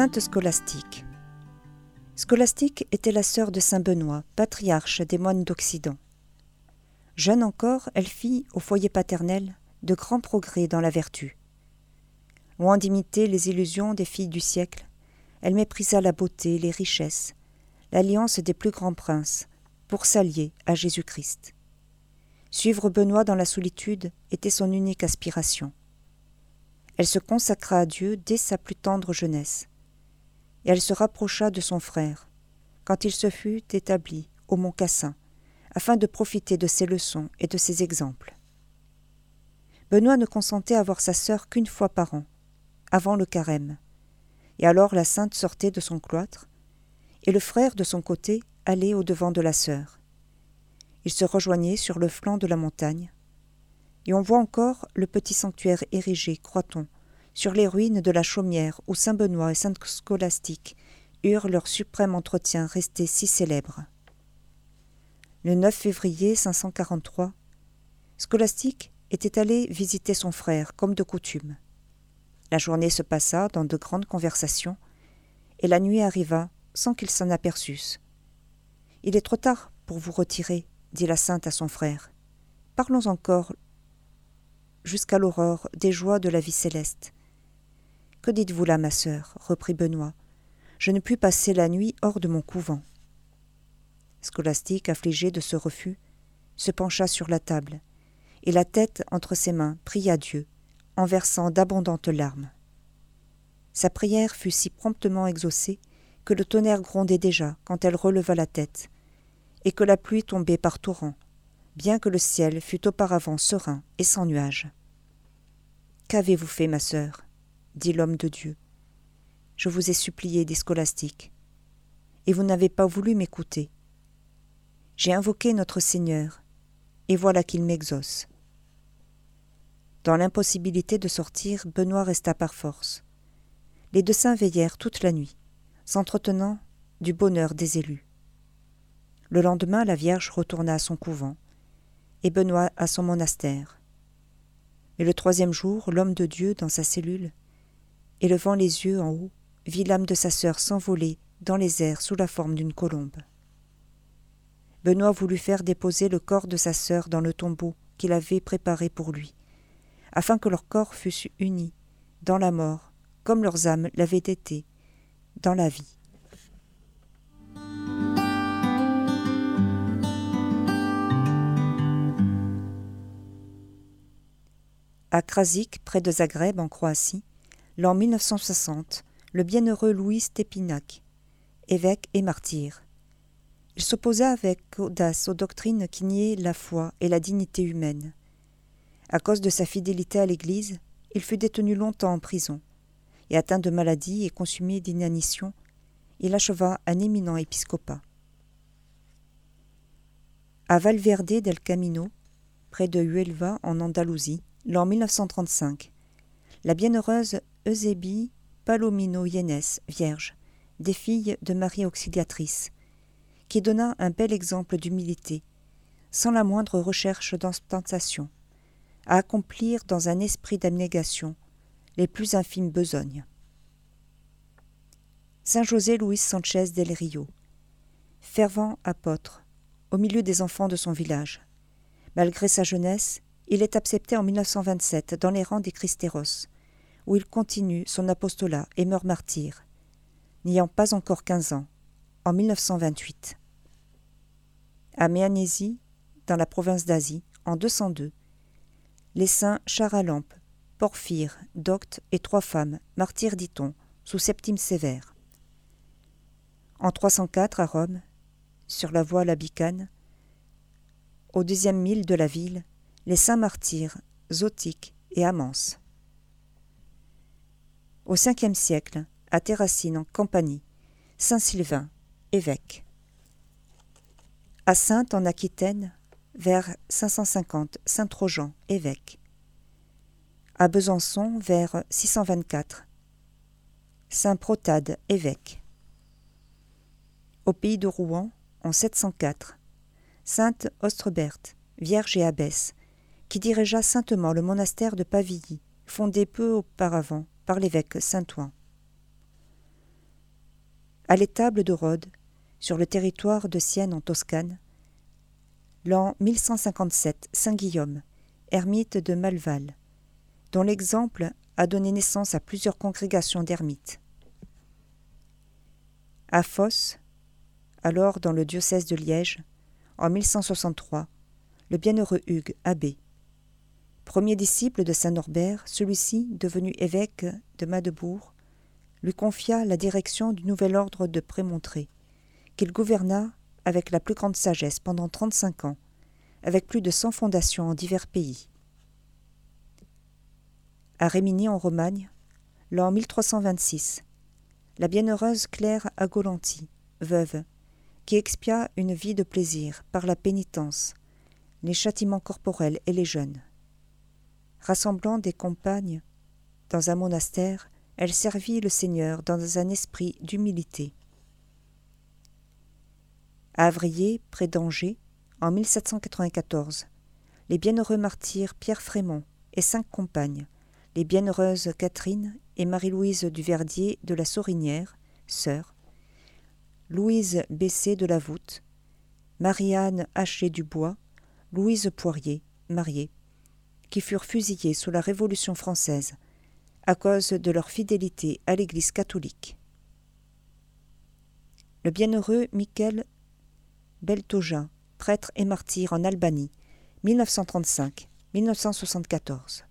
Sainte Scolastique. Scolastique était la sœur de saint Benoît, patriarche des moines d'Occident. Jeune encore, elle fit, au foyer paternel, de grands progrès dans la vertu. Loin d'imiter les illusions des filles du siècle, elle méprisa la beauté, les richesses, l'alliance des plus grands princes, pour s'allier à Jésus-Christ. Suivre Benoît dans la solitude était son unique aspiration. Elle se consacra à Dieu dès sa plus tendre jeunesse, et elle se rapprocha de son frère, quand il se fut établi au mont Cassin, afin de profiter de ses leçons et de ses exemples. Benoît ne consentait à voir sa sœur qu'une fois par an, avant le carême, et alors la sainte sortait de son cloître, et le frère de son côté allait au devant de la sœur. Ils se rejoignaient sur le flanc de la montagne, et on voit encore le petit sanctuaire érigé, croit-on, sur les ruines de la chaumière où saint Benoît et sainte Scolastique eurent leur suprême entretien resté si célèbre. Le 9 février 543, Scolastique était allé visiter son frère comme de coutume. La journée se passa dans de grandes conversations, et la nuit arriva sans qu'ils s'en aperçussent. Il est trop tard pour vous retirer, dit la sainte à son frère. Parlons encore jusqu'à l'aurore des joies de la vie céleste. Que dites-vous là, ma sœur? reprit Benoît. Je ne puis passer la nuit hors de mon couvent. Scolastique, affligé de ce refus, se pencha sur la table, et la tête entre ses mains pria Dieu, en versant d'abondantes larmes. Sa prière fut si promptement exaucée que le tonnerre grondait déjà quand elle releva la tête, et que la pluie tombait par torrents, bien que le ciel fût auparavant serein et sans nuages. Qu'avez-vous fait, ma sœur? Dit l'homme de Dieu. Je vous ai supplié des scolastiques, et vous n'avez pas voulu m'écouter. J'ai invoqué notre Seigneur, et voilà qu'il m'exauce. Dans l'impossibilité de sortir, Benoît resta par force. Les deux saints veillèrent toute la nuit, s'entretenant du bonheur des élus. Le lendemain, la Vierge retourna à son couvent, et Benoît à son monastère. Et le troisième jour, l'homme de Dieu, dans sa cellule, élevant les yeux en haut, vit l'âme de sa sœur s'envoler dans les airs sous la forme d'une colombe. Benoît voulut faire déposer le corps de sa sœur dans le tombeau qu'il avait préparé pour lui, afin que leurs corps fussent unis dans la mort, comme leurs âmes l'avaient été dans la vie. À Krasik, près de Zagreb, en Croatie, l'an 1960, le bienheureux Louis Stepinac, évêque et martyr. Il s'opposa avec audace aux doctrines qui niaient la foi et la dignité humaine. À cause de sa fidélité à l'Église, il fut détenu longtemps en prison, et atteint de maladie et consumé d'inanition, il acheva un éminent épiscopat. À Valverde del Camino, près de Huelva en Andalousie, l'an 1935, la bienheureuse Eusébie Palomino Yenes, vierge, des filles de Marie Auxiliatrice, qui donna un bel exemple d'humilité, sans la moindre recherche d'ostentation, à accomplir dans un esprit d'abnégation les plus infimes besognes. Saint José Luis Sanchez del Rio, fervent apôtre, au milieu des enfants de son village. Malgré sa jeunesse, il est accepté en 1927 dans les rangs des Christéros, où il continue son apostolat et meurt martyr, n'ayant pas encore quinze ans, en 1928. À Méanésie, dans la province d'Asie, en 202, les saints Charalampe, Porphyre, Docte et trois femmes, martyrs dit-on, sous Septime Sévère. En 304 à Rome, sur la voie Labicane, au deuxième mille de la ville, les saints martyrs Zotique et Amance. Au Ve siècle, à Terracine en Campanie, Saint Sylvain, évêque. À Sainte en Aquitaine, vers 550, Saint Trojan, évêque. À Besançon, vers 624, Saint Protade, évêque. Au pays de Rouen, en 704, Sainte Ostreberte, vierge et abbesse, qui dirigea saintement le monastère de Pavilly, fondé peu auparavant par l'évêque Saint-Ouen. à l'étable de Rhodes, sur le territoire de Sienne en Toscane, l'an 1157, Saint Guillaume, ermite de Malval, dont l'exemple a donné naissance à plusieurs congrégations d'ermites. À Fosse, alors dans le diocèse de Liège, en 1163, le bienheureux Hugues, abbé. Premier disciple de saint Norbert, celui-ci, devenu évêque de Madebourg, lui confia la direction du nouvel ordre de Prémontré, qu'il gouverna avec la plus grande sagesse pendant trente-cinq ans, avec plus de cent fondations en divers pays. À Rémini en Romagne, l'an 1326, la bienheureuse Claire Agolanti, veuve, qui expia une vie de plaisir par la pénitence, les châtiments corporels et les jeûnes. Rassemblant des compagnes dans un monastère, elle servit le Seigneur dans un esprit d'humilité. À près d'Angers, en 1794, les bienheureux martyrs Pierre Frémont et cinq compagnes, les bienheureuses Catherine et Marie-Louise Duverdier de la Saurinière, sœur, Louise Bessé de la Voûte, Marie-Anne Haché du Bois, Louise Poirier, mariée, qui furent fusillées sous la Révolution française à cause de leur fidélité à l'Église catholique. Le bienheureux Michel Beltoja, prêtre et martyr en Albanie, 1935-1974.